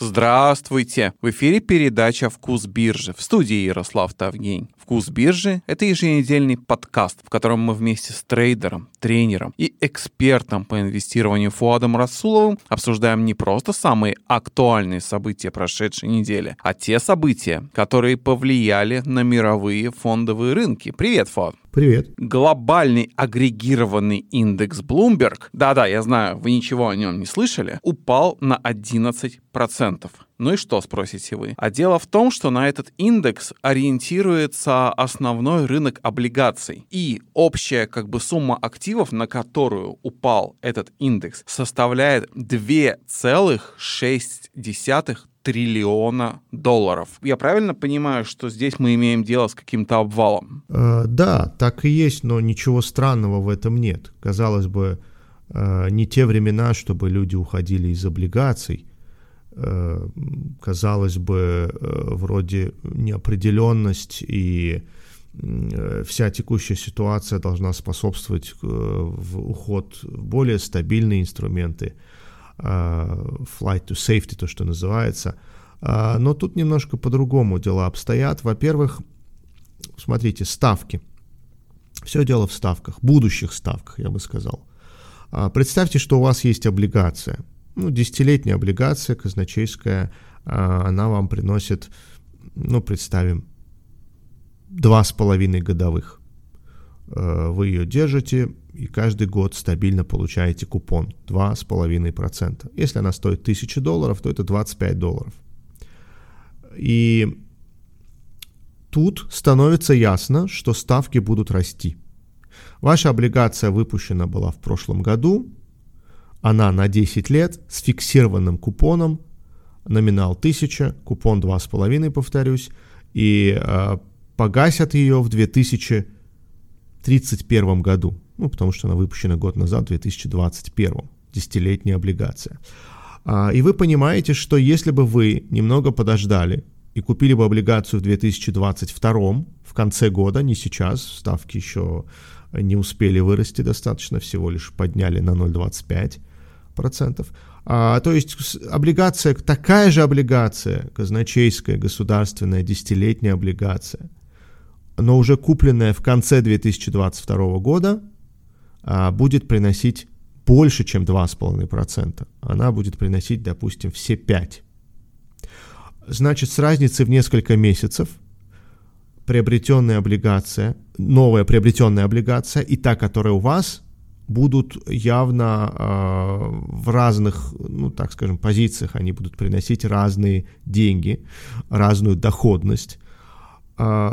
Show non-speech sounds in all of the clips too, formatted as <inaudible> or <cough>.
Здравствуйте! В эфире передача «Вкус биржи» в студии Ярослав Тавгень. «Вкус биржи» — это еженедельный подкаст, в котором мы вместе с трейдером, тренером и экспертом по инвестированию Фуадом Расуловым обсуждаем не просто самые актуальные события прошедшей недели, а те события, которые повлияли на мировые фондовые рынки. Привет, Фуад! Привет. Глобальный агрегированный индекс Bloomberg, да-да, я знаю, вы ничего о нем не слышали, упал на 11%. Ну и что, спросите вы? А дело в том, что на этот индекс ориентируется основной рынок облигаций. И общая как бы сумма активов, на которую упал этот индекс, составляет 2,6 триллиона долларов. Я правильно понимаю, что здесь мы имеем дело с каким-то обвалом? Э, да, так и есть, но ничего странного в этом нет. Казалось бы, э, не те времена, чтобы люди уходили из облигаций. Э, казалось бы, э, вроде неопределенность и э, вся текущая ситуация должна способствовать в уход в более стабильные инструменты – flight to safety, то, что называется. Но тут немножко по-другому дела обстоят. Во-первых, смотрите, ставки. Все дело в ставках, будущих ставках, я бы сказал. А, представьте, что у вас есть облигация. Ну, десятилетняя облигация казначейская, а, она вам приносит, ну, представим, два с половиной годовых. Вы ее держите, и каждый год стабильно получаете купон 2,5%. Если она стоит 1000 долларов, то это 25 долларов. И тут становится ясно, что ставки будут расти. Ваша облигация выпущена была в прошлом году, она на 10 лет с фиксированным купоном, номинал 1000, купон 2,5, повторюсь, и э, погасят ее в 2031 году ну, потому что она выпущена год назад, в 2021, десятилетняя облигация. А, и вы понимаете, что если бы вы немного подождали и купили бы облигацию в 2022, в конце года, не сейчас, ставки еще не успели вырасти достаточно, всего лишь подняли на 0,25%. А, то есть облигация, такая же облигация, казначейская, государственная, десятилетняя облигация, но уже купленная в конце 2022 года, а, будет приносить больше, чем 2,5%. Она будет приносить, допустим, все 5%. Значит, с разницей в несколько месяцев приобретенная облигация, новая приобретенная облигация и та, которая у вас, будут явно э, в разных, ну так скажем, позициях, они будут приносить разные деньги, разную доходность. Э,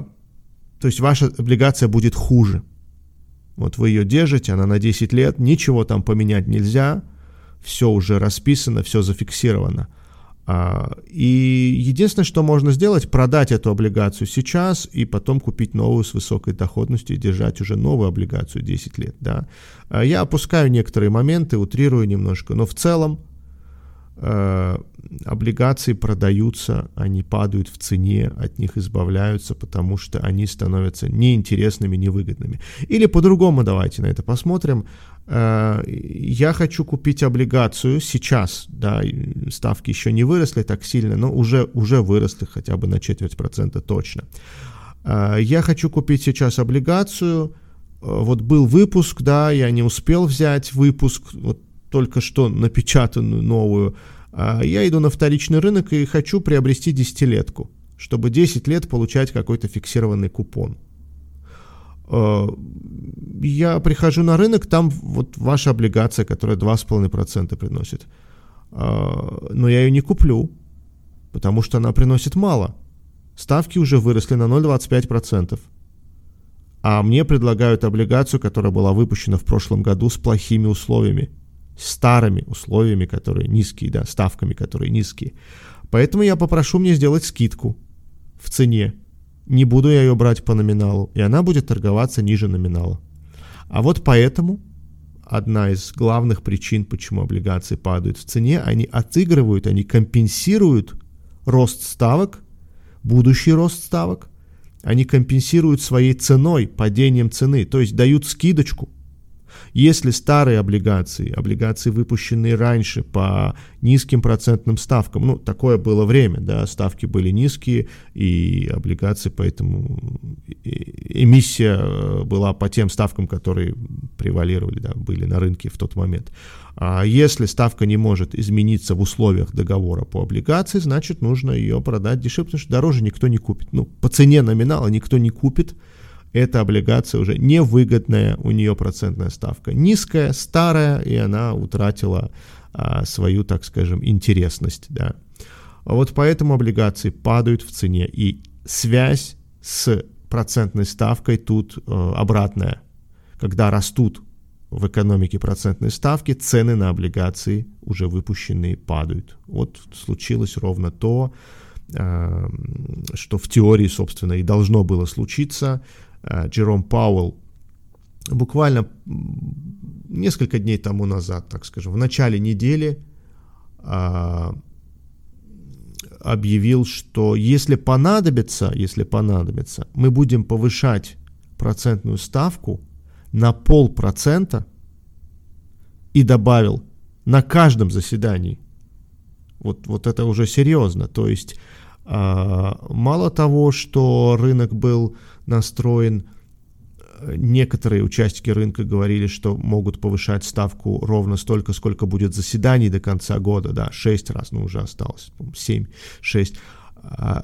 то есть ваша облигация будет хуже. Вот вы ее держите, она на 10 лет, ничего там поменять нельзя, все уже расписано, все зафиксировано. А, и единственное, что можно сделать, продать эту облигацию сейчас и потом купить новую с высокой доходностью и держать уже новую облигацию 10 лет. Да. А я опускаю некоторые моменты, утрирую немножко, но в целом э, облигации продаются, они падают в цене, от них избавляются, потому что они становятся неинтересными, невыгодными. Или по-другому давайте на это посмотрим. Э, я хочу купить облигацию сейчас, да, ставки еще не выросли так сильно, но уже, уже выросли хотя бы на четверть процента точно. Э, я хочу купить сейчас облигацию, э, вот был выпуск, да, я не успел взять выпуск, вот только что напечатанную новую, я иду на вторичный рынок и хочу приобрести десятилетку, чтобы 10 лет получать какой-то фиксированный купон. А, я прихожу на рынок, там вот ваша облигация, которая 2,5% приносит. А, но я ее не куплю, потому что она приносит мало. Ставки уже выросли на 0,25%. А мне предлагают облигацию, которая была выпущена в прошлом году с плохими условиями старыми условиями, которые низкие, да, ставками, которые низкие. Поэтому я попрошу мне сделать скидку в цене. Не буду я ее брать по номиналу, и она будет торговаться ниже номинала. А вот поэтому одна из главных причин, почему облигации падают в цене, они отыгрывают, они компенсируют рост ставок, будущий рост ставок, они компенсируют своей ценой, падением цены, то есть дают скидочку Если старые облигации, облигации, выпущенные раньше по низким процентным ставкам, ну, такое было время, да, ставки были низкие, и облигации, поэтому эмиссия э, была по тем ставкам, которые превалировали, да, были на рынке в тот момент. А если ставка не может измениться в условиях договора по облигации, значит, нужно ее продать дешевле, потому что дороже никто не купит. Ну, по цене номинала никто не купит, эта облигация уже невыгодная, у нее процентная ставка низкая, старая, и она утратила а, свою, так скажем, интересность. Да. А вот поэтому облигации падают в цене, и связь с процентной ставкой тут э, обратная. Когда растут в экономике процентной ставки, цены на облигации, уже выпущенные, падают. Вот случилось ровно то, э, что в теории, собственно, и должно было случиться. Э, Джером Пауэлл буквально несколько дней тому назад, так скажем, в начале недели э, объявил, что если понадобится, если понадобится, мы будем повышать процентную ставку на полпроцента и добавил на каждом заседании. Вот, вот это уже серьезно. То есть а, мало того, что рынок был настроен, некоторые участники рынка говорили, что могут повышать ставку ровно столько, сколько будет заседаний до конца года, да, 6 раз, ну уже осталось, 7, 6,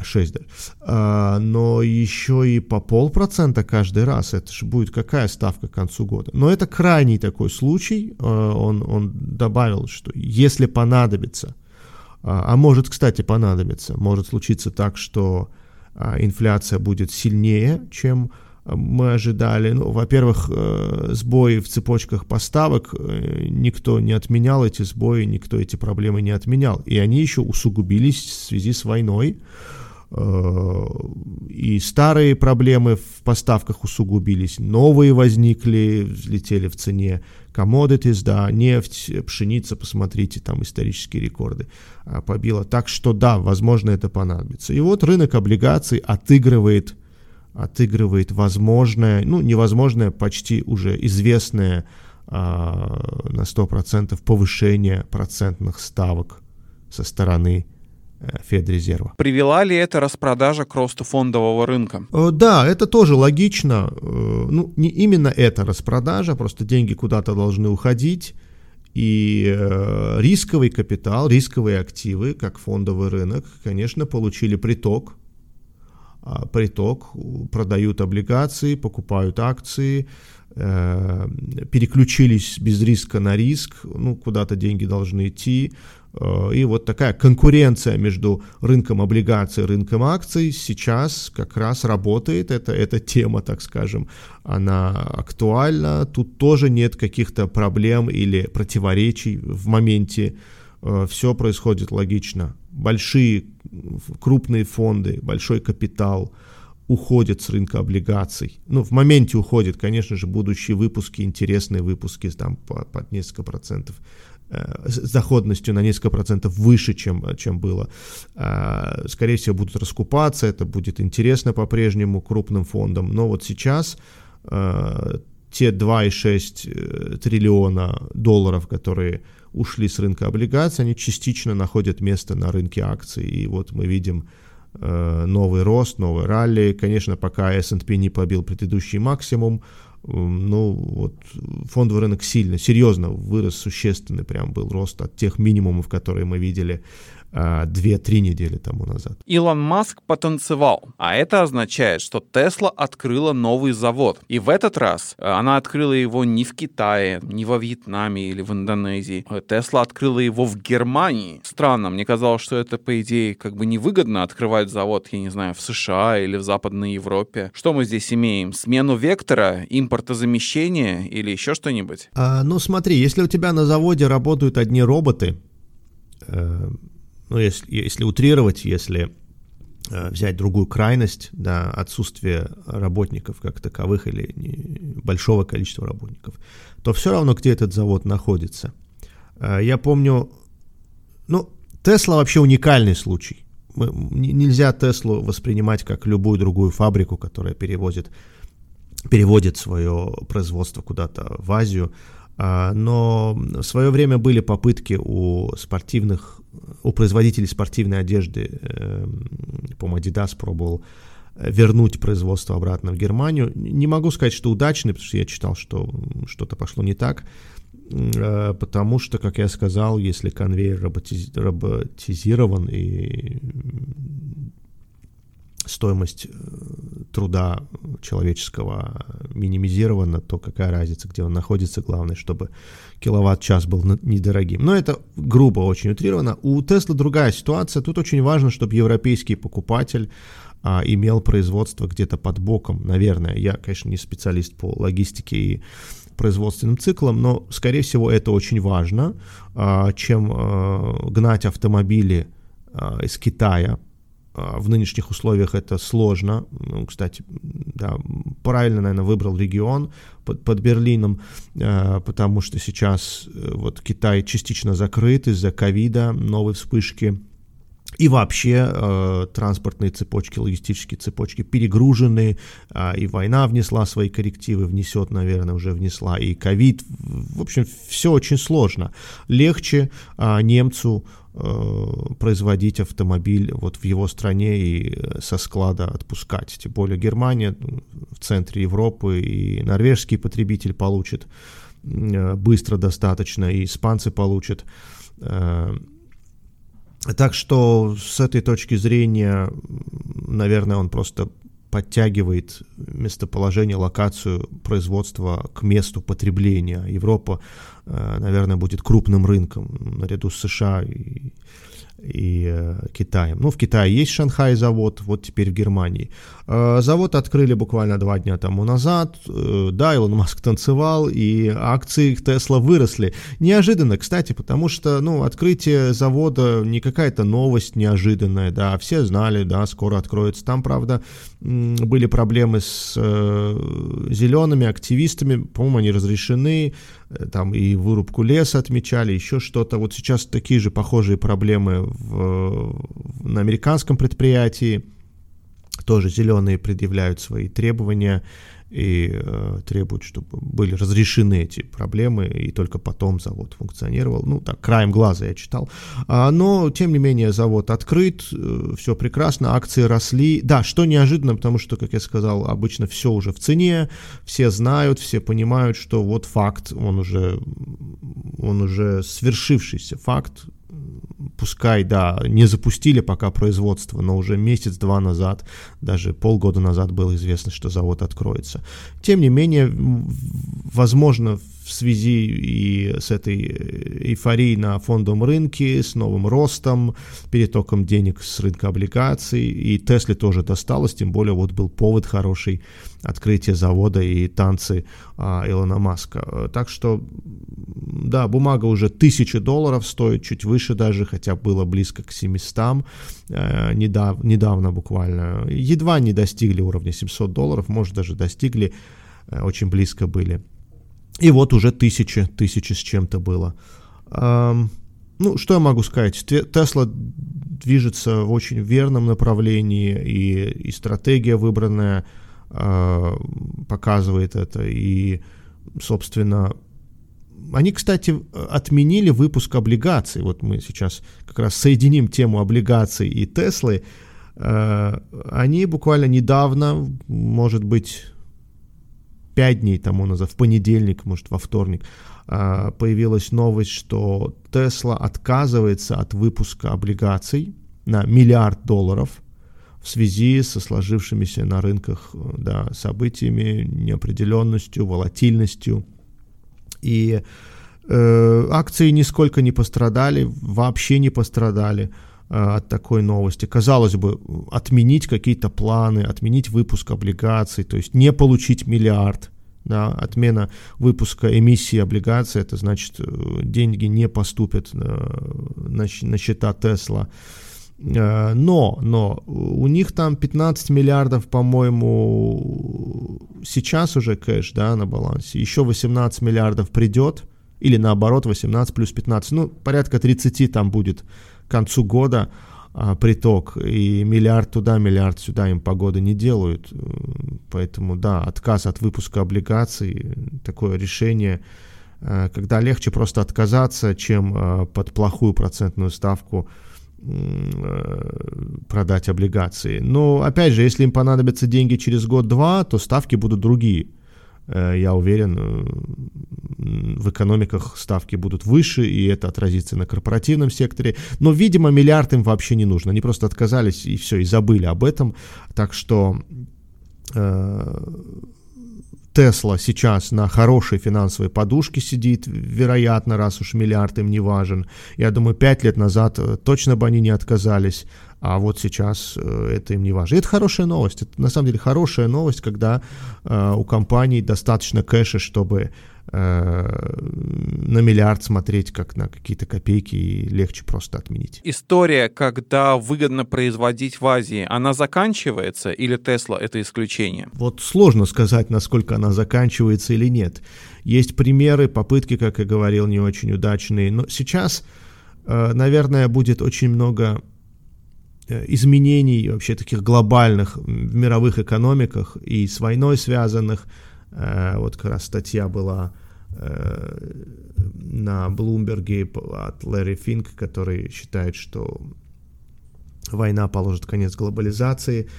6, да. А, но еще и по полпроцента каждый раз, это же будет какая ставка к концу года. Но это крайний такой случай, а, он, он добавил, что если понадобится, а, а может, кстати, понадобиться. Может случиться так, что инфляция будет сильнее, чем а, мы ожидали. Ну, во-первых, э, сбои в цепочках поставок, э, никто не отменял эти сбои, никто эти проблемы не отменял. И они еще усугубились в связи с войной. Э, и старые проблемы в поставках усугубились, новые возникли, взлетели в цене. Commodities, да, нефть, пшеница, посмотрите, там исторические рекорды а, побила. Так что да, возможно, это понадобится. И вот рынок облигаций отыгрывает, отыгрывает возможное, ну, невозможное, почти уже известное а, на 100% повышение процентных ставок со стороны Федрезерва. Привела ли это распродажа к росту фондового рынка? Э, да, это тоже логично. Э, ну, не именно эта распродажа, просто деньги куда-то должны уходить. И рисковый капитал, рисковые активы, как фондовый рынок, конечно, получили приток. А приток, продают облигации, покупают акции, переключились без риска на риск, ну, куда-то деньги должны идти, Э, и вот такая конкуренция между рынком облигаций и рынком акций сейчас как раз работает. Это, эта тема, так скажем, она актуальна. Тут тоже нет каких-то проблем или противоречий в моменте. Э, Все происходит логично. Большие, крупные фонды, большой капитал уходят с рынка облигаций. Ну, в моменте уходят, конечно же, будущие выпуски, интересные выпуски там под несколько процентов Э, с доходностью на несколько процентов выше, чем, чем было. А, скорее всего, будут раскупаться, это будет интересно по-прежнему крупным фондам. Но вот сейчас э, те 2,6 э, триллиона долларов, которые ушли с рынка облигаций, они частично находят место на рынке акций. И вот мы видим новый рост, новый ралли. Конечно, пока S&P не побил предыдущий максимум, ну, вот фондовый рынок сильно, серьезно вырос, существенный прям был рост от тех минимумов, которые мы видели 2-3 недели тому назад. Илон Маск потанцевал, а это означает, что Тесла открыла новый завод. И в этот раз э, она открыла его не в Китае, не во Вьетнаме или в Индонезии. Тесла открыла его в Германии. Странно, мне казалось, что это, по идее, как бы невыгодно открывать завод, я не знаю, в США или в Западной Европе. Что мы здесь имеем? Смену вектора, импортозамещение или еще что-нибудь? А, ну смотри, если у тебя на заводе работают одни роботы, э, ну, если, если утрировать, если э, взять другую крайность, да, отсутствие работников как таковых или большого количества работников, то все равно, где этот завод находится. Э, я помню, ну, Тесла вообще уникальный случай. Мы, нельзя Теслу воспринимать как любую другую фабрику, которая перевозит переводит свое производство куда-то в Азию. А, но в свое время были попытки у спортивных, у производителей спортивной одежды, эм, по-моему, Adidas пробовал вернуть производство обратно в Германию. Не могу сказать, что удачный, потому что я читал, что что-то пошло не так, э, потому что, как я сказал, если конвейер роботизирован и стоимость э, труда человеческого минимизирована, то какая разница, где он находится, главное, чтобы киловатт-час был недорогим. Но это грубо очень утрировано. У Тесла другая ситуация. Тут очень важно, чтобы европейский покупатель а, имел производство где-то под боком, наверное. Я, конечно, не специалист по логистике и производственным циклам, но, скорее всего, это очень важно, а, чем а, гнать автомобили а, из Китая в нынешних условиях это сложно. Ну, кстати, да, правильно, наверное, выбрал регион под, под Берлином, э, потому что сейчас э, вот Китай частично закрыт из-за ковида, новой вспышки. И вообще э, транспортные цепочки, логистические цепочки перегружены, э, и война внесла свои коррективы, внесет, наверное, уже внесла, и ковид. В общем, все очень сложно. Легче э, немцу производить автомобиль вот в его стране и со склада отпускать. Тем более Германия ну, в центре Европы и норвежский потребитель получит э, быстро достаточно, и испанцы получат. Э, так что с этой точки зрения, наверное, он просто подтягивает местоположение, локацию производства к месту потребления. Европа, э, наверное, будет крупным рынком наряду с США и и э, Китаем. Ну, в Китае есть Шанхай завод, вот теперь в Германии. Э, завод открыли буквально два дня тому назад. Э, да, Илон Маск <laughs> танцевал, и акции Тесла выросли. Неожиданно, кстати, потому что, ну, открытие завода не какая-то новость неожиданная, да, все знали, да, скоро откроется. Там, правда, были проблемы с зелеными активистами, по-моему, они разрешены, там и вырубку леса отмечали, еще что-то. Вот сейчас такие же похожие проблемы в, на американском предприятии. Тоже зеленые предъявляют свои требования и э, требуют, чтобы были разрешены эти проблемы, и только потом завод функционировал. Ну, так, краем глаза я читал. А, но, тем не менее, завод открыт, э, все прекрасно, акции росли. Да, что неожиданно, потому что, как я сказал, обычно все уже в цене, все знают, все понимают, что вот факт, он уже, он уже свершившийся факт, пускай, да, не запустили пока производство, но уже месяц-два назад, даже полгода назад было известно, что завод откроется. Тем не менее, возможно, в связи и с этой эйфорией на фондовом рынке, с новым ростом, перетоком денег с рынка облигаций, и Тесле тоже досталось, тем более вот был повод хороший, открытие завода и танцы а, Илона Маска. Так что, да, бумага уже тысячи долларов стоит, чуть выше даже, хотя было близко к 700, э, недав, недавно буквально, едва не достигли уровня 700 долларов, может даже достигли, э, очень близко были. И вот уже тысячи, тысячи с чем-то было. Ну, что я могу сказать? Тесла движется в очень верном направлении, и, и стратегия выбранная э, показывает это. И, собственно, они, кстати, отменили выпуск облигаций. Вот мы сейчас как раз соединим тему облигаций и Теслы. Э, они буквально недавно, может быть, пять дней тому назад, в понедельник, может, во вторник, а, появилась новость, что Tesla отказывается от выпуска облигаций на миллиард долларов в связи со сложившимися на рынках да, событиями, неопределенностью, волатильностью. И э, акции нисколько не пострадали, вообще не пострадали. Э, от такой новости. Казалось бы, отменить какие-то планы, отменить выпуск облигаций, то есть не получить миллиард. Да, отмена выпуска эмиссии облигаций, это значит, э, деньги не поступят э, на, на счета Тесла. Но, но у них там 15 миллиардов, по-моему, сейчас уже кэш, да, на балансе. Еще 18 миллиардов придет, или наоборот, 18 плюс 15, ну, порядка 30 там будет концу года. а, приток, и миллиард туда, миллиард сюда им погоды не делают. Поэтому, да, отказ от выпуска облигаций, такое решение, а, когда легче просто отказаться, чем а, под плохую процентную ставку продать облигации. Но, опять же, если им понадобятся деньги через год-два, то ставки будут другие. Э, я уверен, э, в экономиках ставки будут выше, и это отразится на корпоративном секторе. Но, видимо, миллиард им вообще не нужно. Они просто отказались и все, и забыли об этом. Так что Тесла сейчас на хорошей финансовой подушке сидит, вероятно, раз уж миллиард им не важен. Я думаю, пять лет назад э, точно бы они не отказались, а вот сейчас э, это им не важно. И это хорошая новость. Это на самом деле хорошая новость, когда э, у компаний достаточно кэша, чтобы Э, на миллиард смотреть как на какие-то копейки и легче просто отменить. История, когда выгодно производить в Азии, она заканчивается или Тесла это исключение? Вот сложно сказать, насколько она заканчивается или нет. Есть примеры, попытки, как я говорил, не очень удачные, но сейчас, э, наверное, будет очень много изменений вообще таких глобальных в мировых экономиках и с войной связанных. Вот как раз статья была Э, на Блумберге от Лэри Финк, который считает, что война положит конец глобализации.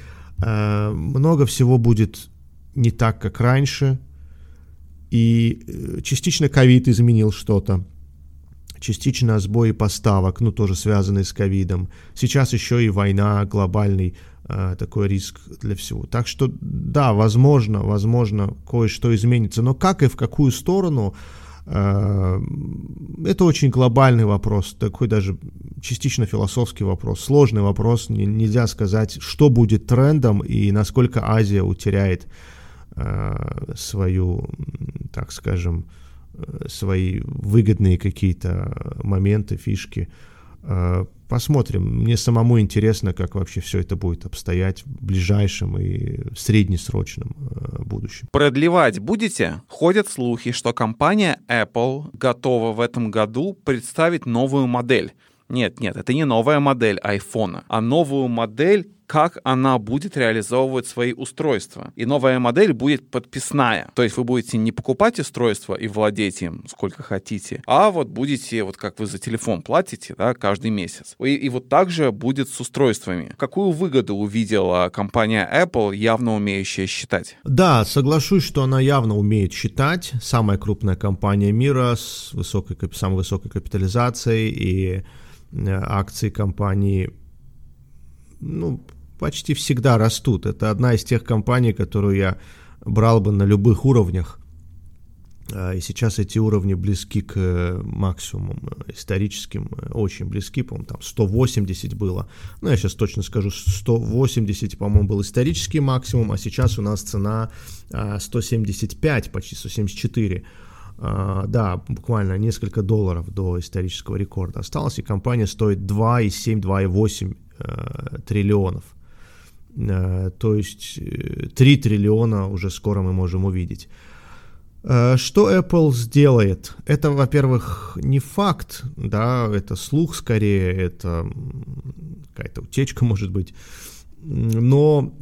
Э, много всего будет не так, как раньше. И э, частично ковид изменил что-то. Частично сбои поставок, ну, тоже связанные с ковидом. Сейчас еще и война, глобальный э, такой риск для всего. Так что, да, возможно, возможно, кое-что изменится. Но как и в какую сторону, э, это очень глобальный вопрос, такой даже частично философский вопрос, сложный вопрос. Нельзя сказать, что будет трендом и насколько Азия утеряет э, свою, так скажем, свои выгодные какие-то моменты, фишки. Э, посмотрим. Мне самому интересно, как вообще все это будет обстоять в ближайшем и среднесрочном э, будущем. Продлевать будете? Ходят слухи, что компания Apple готова в этом году представить новую модель. Нет, нет, это не новая модель iPhone, а новую модель как она будет реализовывать свои устройства. И новая модель будет подписная. То есть вы будете не покупать устройство и владеть им сколько хотите, а вот будете, вот как вы за телефон платите, да, каждый месяц. И, и вот так же будет с устройствами. Какую выгоду увидела компания Apple, явно умеющая считать? Да, соглашусь, что она явно умеет считать. Самая крупная компания мира с высокой, самой высокой капитализацией и э, акции компании ну, почти всегда растут. Это одна из тех компаний, которую я брал бы на любых уровнях. А, и сейчас эти уровни близки к э, максимумам э, историческим, э, очень близки, по-моему, там 180 было. Ну, я сейчас точно скажу, 180, по-моему, был исторический максимум, а сейчас у нас цена 175, почти 174. Uh, да, буквально несколько долларов до исторического рекорда осталось, и компания стоит 2,7-2,8 uh, триллионов. Э, то есть 3 э, триллиона уже скоро мы можем увидеть. Э, что Apple сделает? Это, во-первых, не факт, да, это слух скорее, это какая-то утечка, может быть, но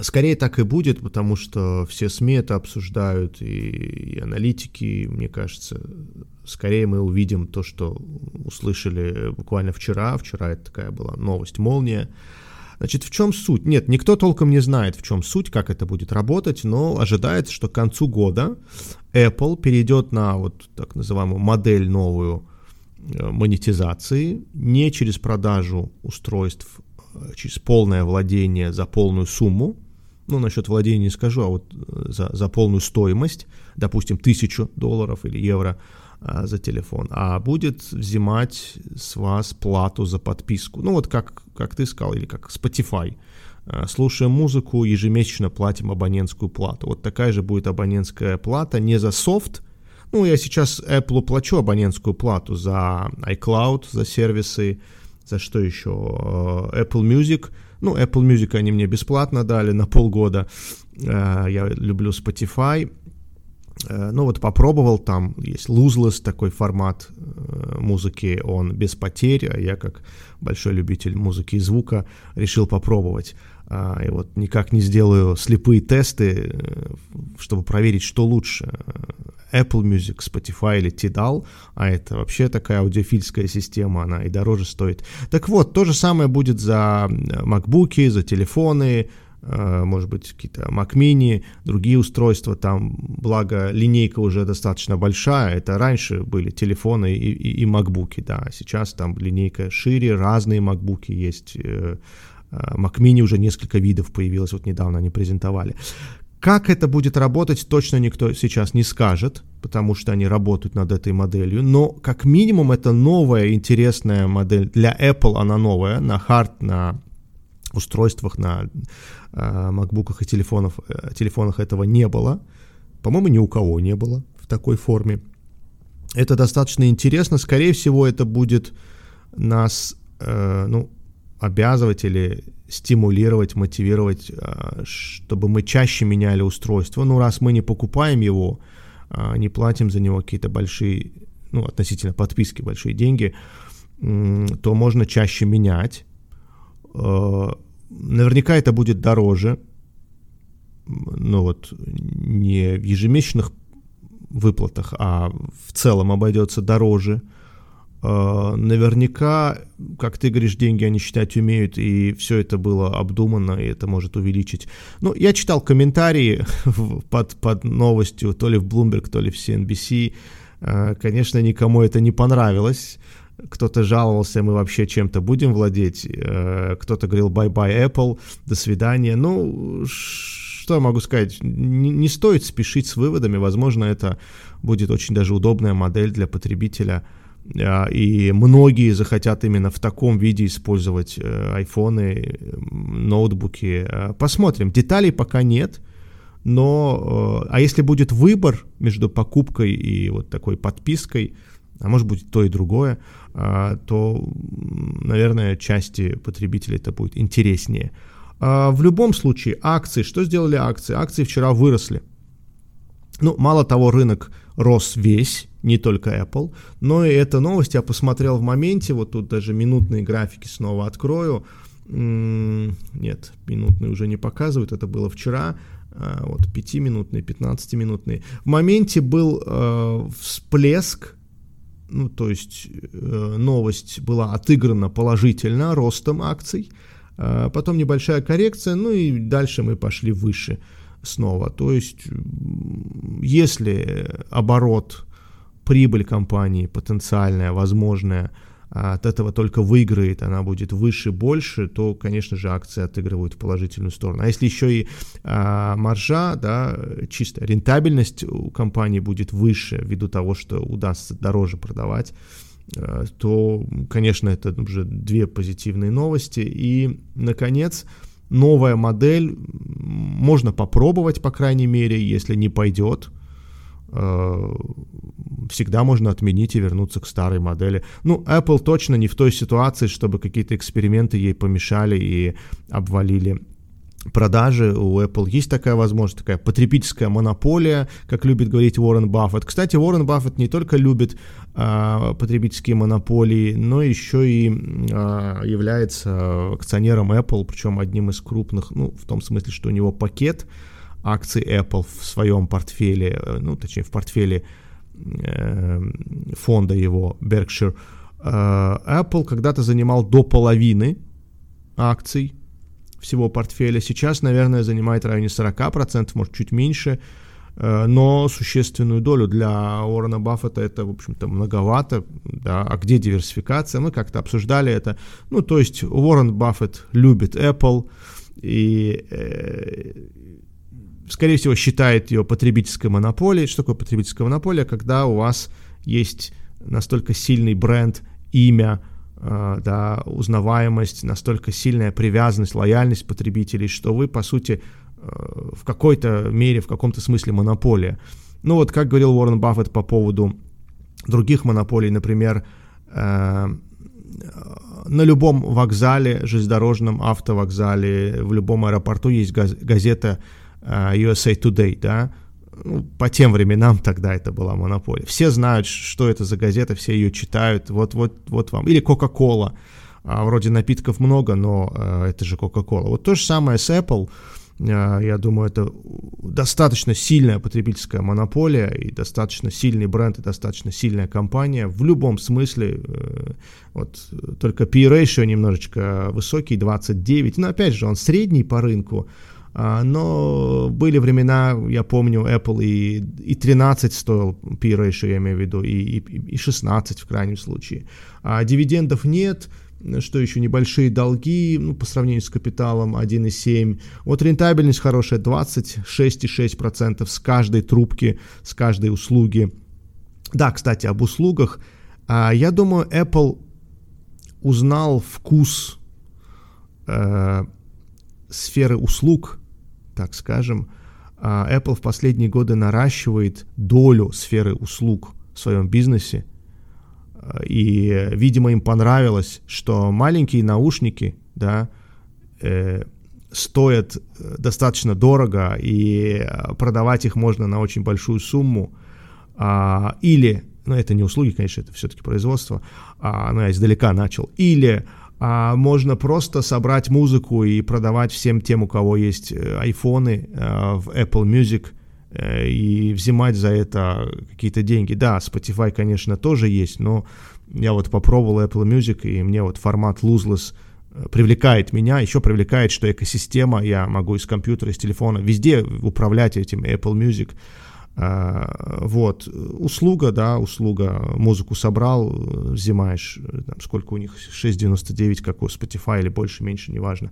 скорее так и будет, потому что все СМИ это обсуждают, и, и аналитики, мне кажется, скорее мы увидим то, что услышали буквально вчера, вчера это такая была новость «Молния», Значит, в чем суть? Нет, никто толком не знает, в чем суть, как это будет работать, но ожидается, что к концу года Apple перейдет на вот так называемую модель новую э, монетизации, не через продажу устройств, а через полное владение за полную сумму, ну, насчет владения не скажу, а вот э, за, за полную стоимость, допустим, тысячу долларов или евро – за телефон, а будет взимать с вас плату за подписку. Ну вот как, как ты сказал, или как Spotify. А, слушаем музыку, ежемесячно платим абонентскую плату. Вот такая же будет абонентская плата не за софт, ну, я сейчас Apple плачу абонентскую плату за iCloud, за сервисы, за что еще? А, Apple Music. Ну, Apple Music они мне бесплатно дали на полгода. Я люблю Spotify. Э, ну вот попробовал, там есть lossless такой формат э, музыки, он без потерь, а я как большой любитель музыки и звука решил попробовать. А, и вот никак не сделаю слепые тесты, э, чтобы проверить, что лучше. Apple Music, Spotify или Tidal, а это вообще такая аудиофильская система, она и дороже стоит. Так вот, то же самое будет за MacBook, за телефоны, может быть, какие-то Mac Mini, другие устройства, там, благо, линейка уже достаточно большая, это раньше были телефоны и, и, и MacBook, да, а сейчас там линейка шире, разные MacBook есть, э, э, Mac Mini уже несколько видов появилось, вот недавно они презентовали. Как это будет работать, точно никто сейчас не скажет, потому что они работают над этой моделью, но как минимум это новая интересная модель для Apple, она новая, на хард, на устройствах, на э, макбуках и телефонах, э, телефонах этого не было. По-моему, ни у кого не было в такой форме. Это достаточно интересно. Скорее всего, это будет нас э, ну, обязывать или стимулировать, мотивировать, э, чтобы мы чаще меняли устройство. Ну, раз мы не покупаем его, э, не платим за него какие-то большие, ну, относительно подписки большие деньги, э, то можно чаще менять. Э, Наверняка это будет дороже, ну вот не в ежемесячных выплатах, а в целом обойдется дороже. А, наверняка, как ты говоришь, деньги они считать умеют, и все это было обдумано, и это может увеличить. Ну, я читал комментарии <laughs> под, под новостью, то ли в Bloomberg, то ли в CNBC. А, конечно, никому это не понравилось кто-то жаловался, мы вообще чем-то будем владеть, э, кто-то говорил bye-bye Apple, до свидания. Ну, что я могу сказать, не, не стоит спешить с выводами, возможно, это будет очень даже удобная модель для потребителя, э, и многие захотят именно в таком виде использовать э, айфоны, ноутбуки. Посмотрим, деталей пока нет, но, а если будет выбор между покупкой и вот такой подпиской, а может быть то и другое, а, то, наверное, части потребителей это будет интереснее. А, в любом случае, акции, что сделали акции? Акции вчера выросли. Ну, мало того, рынок рос весь, не только Apple, но и эта новость я посмотрел в моменте, вот тут даже минутные графики снова открою. Нет, минутные уже не показывают, это было вчера а, вот 5-минутные, 15-минутные. В моменте был э, всплеск ну, то есть э, новость была отыграна положительно ростом акций, э, потом небольшая коррекция, ну и дальше мы пошли выше снова. То есть, если оборот, прибыль компании потенциальная, возможная – от этого только выиграет, она будет выше, больше, то, конечно же, акции отыгрывают в положительную сторону. А если еще и а, маржа, да, чисто рентабельность у компании будет выше ввиду того, что удастся дороже продавать, а, то, конечно, это уже две позитивные новости. И, наконец, новая модель можно попробовать, по крайней мере, если не пойдет – Э, всегда можно отменить и вернуться к старой модели. Ну, Apple точно не в той ситуации, чтобы какие-то эксперименты ей помешали и обвалили продажи. У Apple есть такая возможность, такая потребительская монополия, как любит говорить Уоррен Баффет. Кстати, Уоррен Баффет не только любит э, потребительские монополии, но еще и э, является акционером Apple, причем одним из крупных, ну, в том смысле, что у него пакет акций Apple в своем портфеле, э, ну, точнее, в портфеле э, фонда его Berkshire, э, Apple когда-то занимал до половины акций всего портфеля. Сейчас, наверное, занимает в районе 40%, может, чуть меньше, э, но существенную долю для Уоррена Баффета это, в общем-то, многовато, да, а где диверсификация? Мы как-то обсуждали это. Ну, то есть Уоррен Баффет любит Apple, и э, скорее всего, считает ее потребительской монополией. Что такое потребительская монополия? Когда у вас есть настолько сильный бренд, имя, э, да, узнаваемость, настолько сильная привязанность, лояльность потребителей, что вы, по сути, э, в какой-то мере, в каком-то смысле монополия. Ну вот, как говорил Уоррен Баффет по поводу других монополий, например, э, на любом вокзале, железнодорожном автовокзале, в любом аэропорту есть газета USA Today, да, ну, по тем временам тогда это была монополия. Все знают, что это за газета, все ее читают, вот, вот, вот вам. Или Coca-Cola. А, вроде напитков много, но а, это же Coca-Cola. Вот то же самое с Apple. А, я думаю, это достаточно сильная потребительская монополия и достаточно сильный бренд и достаточно сильная компания в любом смысле. Э, вот только P-ratio немножечко высокий, 29. Но опять же, он средний по рынку. Но были времена, я помню, Apple и, и 13 стоил P-ratio, я имею в виду, и, и, и 16 в крайнем случае. А дивидендов нет, что еще небольшие долги, ну, по сравнению с капиталом 1,7. Вот рентабельность хорошая, 26,6% с каждой трубки, с каждой услуги. Да, кстати, об услугах. А, я думаю, Apple узнал вкус э, сферы услуг, так скажем. А Apple в последние годы наращивает долю сферы услуг в своем бизнесе – и, видимо, им понравилось, что маленькие наушники, да, э, стоят достаточно дорого, и продавать их можно на очень большую сумму. А, или, ну, это не услуги, конечно, это все-таки производство, а, но я издалека начал. Или а, можно просто собрать музыку и продавать всем тем, у кого есть э, айфоны а, в Apple Music – Э, и взимать за это какие-то деньги. Да, Spotify, конечно, тоже есть, но я вот попробовал Apple Music, и мне вот формат lossless э, привлекает меня, еще привлекает, что экосистема, я могу из компьютера, из телефона, везде управлять этим Apple Music. А, вот, услуга, да, услуга, музыку собрал, взимаешь, там, сколько у них, 6,99, как у Spotify, или больше, меньше, неважно.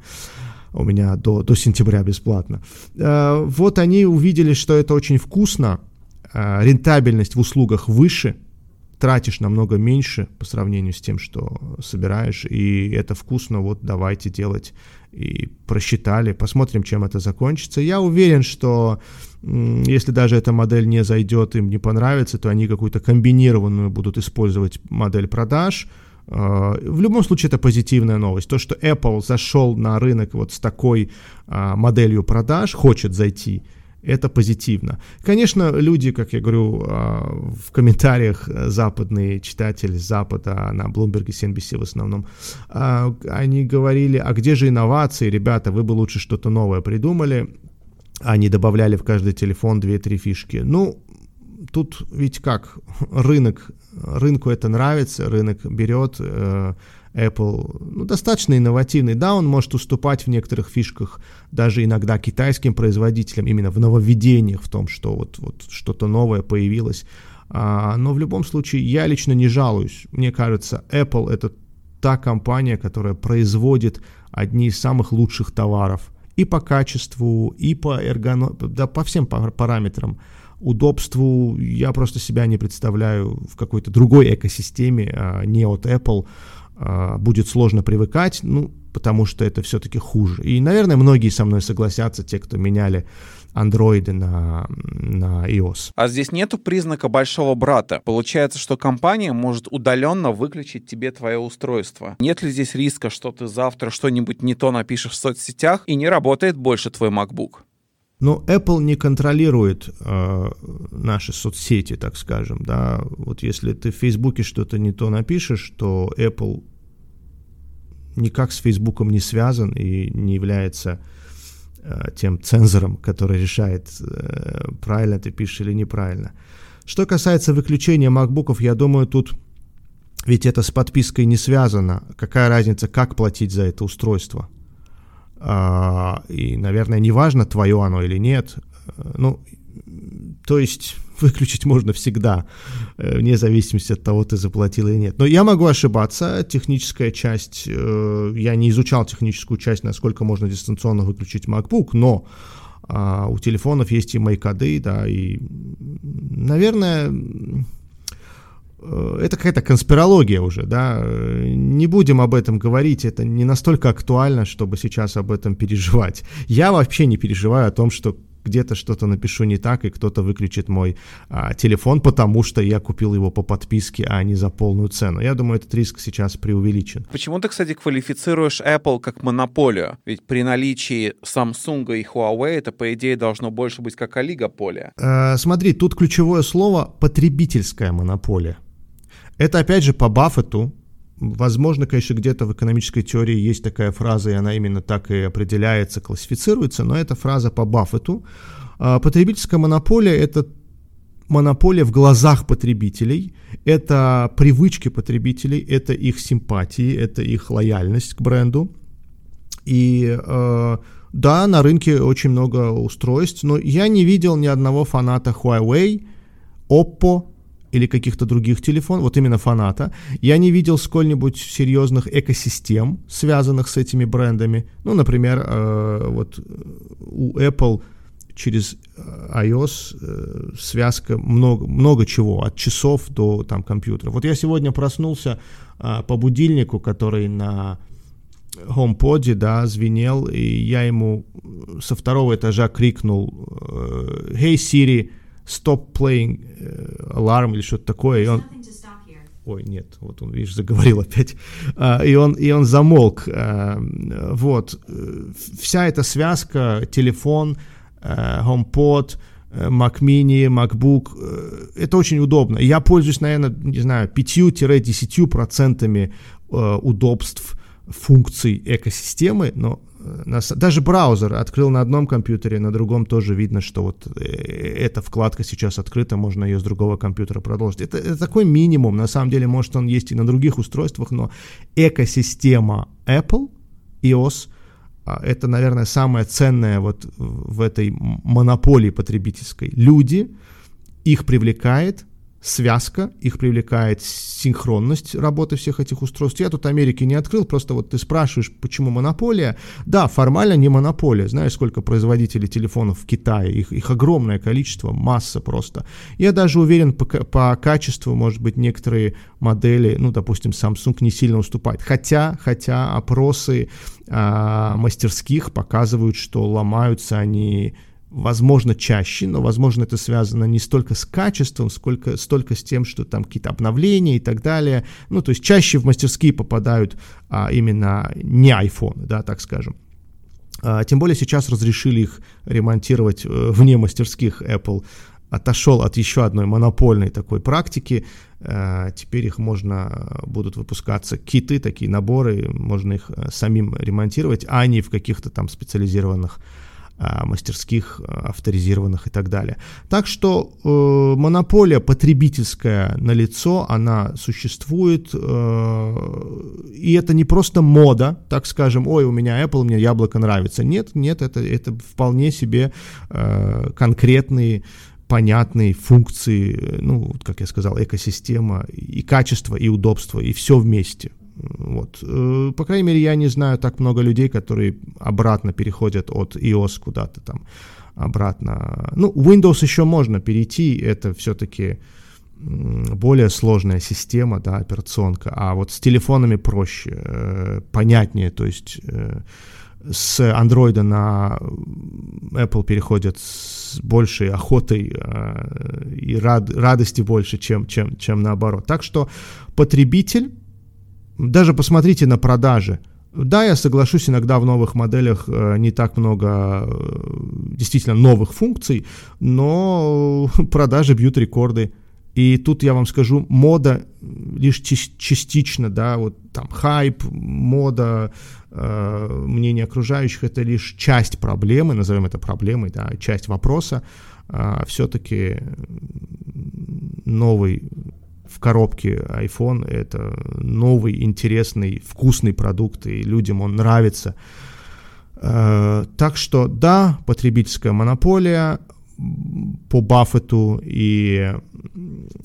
У меня до, до сентября бесплатно. Э, вот они увидели, что это очень вкусно, э, рентабельность в услугах выше, тратишь намного меньше по сравнению с тем, что собираешь, и это вкусно, вот давайте делать. И просчитали, посмотрим, чем это закончится. Я уверен, что если даже эта модель не зайдет, им не понравится, то они какую-то комбинированную будут использовать модель продаж – а, в любом случае это позитивная новость. То, что Apple зашел на рынок вот с такой а, моделью продаж, хочет зайти, это позитивно. Конечно, люди, как я говорю, а, в комментариях западные читатели Запада, на Bloomberg и CNBC в основном, они говорили, а где же инновации, ребята, вы бы лучше что-то новое придумали. Они добавляли в каждый телефон 2-3 фишки. Ну, тут ведь как, рынок, рынку это нравится, рынок берет, э, Apple ну, достаточно инновативный. Да, он может уступать в некоторых фишках даже иногда китайским производителям, именно в нововведениях, в том, что вот, вот что-то новое появилось. А, но в любом случае я лично не жалуюсь. Мне кажется, Apple это та компания, которая производит одни из самых лучших товаров и по качеству, и по эргономике, да, по всем параметрам удобству я просто себя не представляю в какой-то другой экосистеме, а, не от Apple. А, будет сложно привыкать, ну, потому что это все-таки хуже. И, наверное, многие со мной согласятся, те, кто меняли андроиды на, на iOS. А здесь нету признака большого брата. Получается, что компания может удаленно выключить тебе твое устройство. Нет ли здесь риска, что ты завтра что-нибудь не то напишешь в соцсетях и не работает больше твой MacBook? Но Apple не контролирует э, наши соцсети, так скажем, да. Вот если ты в Фейсбуке что-то не то напишешь, то Apple никак с Фейсбуком не связан и не является э, тем цензором, который решает, э, правильно ты пишешь или неправильно. Что касается выключения макбуков, я думаю, тут ведь это с подпиской не связано. Какая разница, как платить за это устройство? А, и, наверное, неважно, твое оно или нет. Ну, то есть <laughs> выключить можно всегда, э, вне зависимости от того, ты заплатил или нет. Но я могу ошибаться, техническая часть, э, я не изучал техническую часть, насколько можно дистанционно выключить MacBook, но а, у телефонов есть и майкоды, да, и, наверное, Э, это какая-то конспирология уже, да, не будем об этом говорить, это не настолько актуально, чтобы сейчас об этом переживать. Я вообще не переживаю о том, что где-то что-то напишу не так, и кто-то выключит мой а, телефон, потому что я купил его по подписке, а не за полную цену. Я думаю, этот риск сейчас преувеличен. Почему ты, кстати, квалифицируешь Apple как монополию? Ведь при наличии Samsung и Huawei это, по идее, должно больше быть как олигополия. Э, смотри, тут ключевое слово «потребительская монополия». Это, опять же, по Баффету, Возможно, конечно, где-то в экономической теории есть такая фраза, и она именно так и определяется, классифицируется, но это фраза по Баффету. А, потребительская монополия – это монополия в глазах потребителей, это привычки потребителей, это их симпатии, это их лояльность к бренду. И э, да, на рынке очень много устройств, но я не видел ни одного фаната Huawei, Oppo, или каких-то других телефонов, вот именно фаната, я не видел сколь-нибудь серьезных экосистем, связанных с этими брендами. Ну, например, э, вот у Apple через э, iOS э, связка много, много чего, от часов до там компьютера. Вот я сегодня проснулся э, по будильнику, который на HomePod, да, звенел, и я ему со второго этажа крикнул э, «Hey Siri, stop playing uh, alarm или что-то такое, и он... Ой, нет, вот он, видишь, заговорил опять. А, и, он, и он замолк. А, вот. Вся эта связка, телефон, а, HomePod, Mac Mini, MacBook, это очень удобно. Я пользуюсь, наверное, не знаю, 5-10% удобств функций экосистемы, но даже браузер открыл на одном компьютере, на другом тоже видно, что вот э, эта вкладка сейчас открыта, можно ее с другого компьютера продолжить. Это, это такой минимум, на самом деле, может он есть и на других устройствах, но экосистема Apple, iOS, а, это, наверное, самое ценное вот в этой монополии потребительской. Люди, их привлекает связка, их привлекает синхронность работы всех этих устройств. Я тут Америки не открыл, просто вот ты спрашиваешь, почему монополия. Да, формально не монополия. Знаешь, сколько производителей телефонов в Китае? Их, их огромное количество, масса просто. Я даже уверен, по, по качеству, может быть, некоторые модели, ну, допустим, Samsung не сильно уступает. Хотя, хотя опросы а, мастерских показывают, что ломаются они возможно, чаще, но, возможно, это связано не столько с качеством, сколько столько с тем, что там какие-то обновления и так далее. Ну, то есть чаще в мастерские попадают а, именно не iPhone, да, так скажем. А, тем более сейчас разрешили их ремонтировать э, вне мастерских Apple отошел от еще одной монопольной такой практики. А, теперь их можно, будут выпускаться киты, такие наборы, можно их э, самим ремонтировать, а не в каких-то там специализированных мастерских, а, авторизированных и так далее. Так что э, монополия потребительская на лицо, она существует, э, и это не просто мода, так скажем, ой, у меня Apple, мне яблоко нравится. Нет, нет, это, это вполне себе э, конкретные понятные функции, ну, как я сказал, экосистема, и качество, и удобство, и все вместе. Вот. Э, по крайней мере, я не знаю так много людей, которые обратно переходят от iOS куда-то там обратно. Ну, Windows еще можно перейти, это все-таки более сложная система, да, операционка, а вот с телефонами проще, э, понятнее, то есть э, с Android на Apple переходят с большей охотой и рад, радости больше, чем, чем, чем наоборот. Так что потребитель даже посмотрите на продажи. Да, я соглашусь, иногда в новых моделях э, не так много э, действительно новых функций, но <laughs> продажи бьют рекорды. И тут я вам скажу, мода лишь частично, да, вот там хайп, мода, э, мнение окружающих это лишь часть проблемы, назовем это проблемой, да, часть вопроса. А все-таки новый в коробке iPhone. Это новый, интересный, вкусный продукт, и людям он нравится. Э, так что да, потребительская монополия по Баффету, и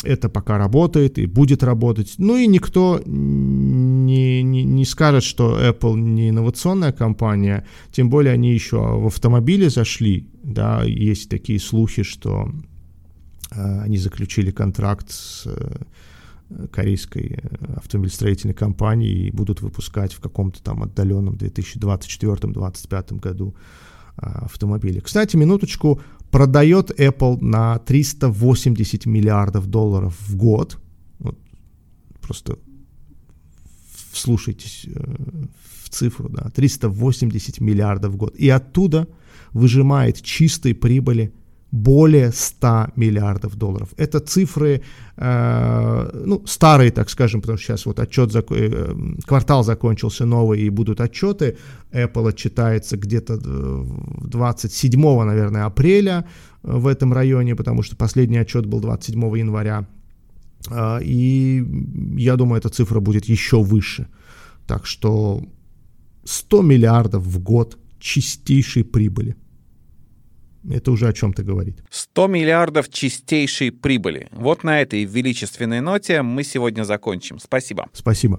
это пока работает и будет работать. Ну и никто не, не, не скажет, что Apple не инновационная компания, тем более они еще в автомобиле зашли, да, есть такие слухи, что они заключили контракт с э, корейской э, автомобильстроительной компании и будут выпускать в каком-то там отдаленном 2024-2025 году а, автомобили. Кстати, минуточку продает Apple на 380 миллиардов долларов в год. Вот, просто вслушайтесь э, в цифру, да, 380 миллиардов в год. И оттуда выжимает чистой прибыли более 100 миллиардов долларов. Это цифры, э, ну, старые, так скажем, потому что сейчас вот отчет, зак... э, квартал закончился новый, и будут отчеты. Apple отчитается где-то 27, наверное, апреля в этом районе, потому что последний отчет был 27 января. Э, и я думаю, эта цифра будет еще выше. Так что 100 миллиардов в год чистейшей прибыли. Это уже о чем-то говорит. 100 миллиардов чистейшей прибыли. Вот на этой величественной ноте мы сегодня закончим. Спасибо. Спасибо.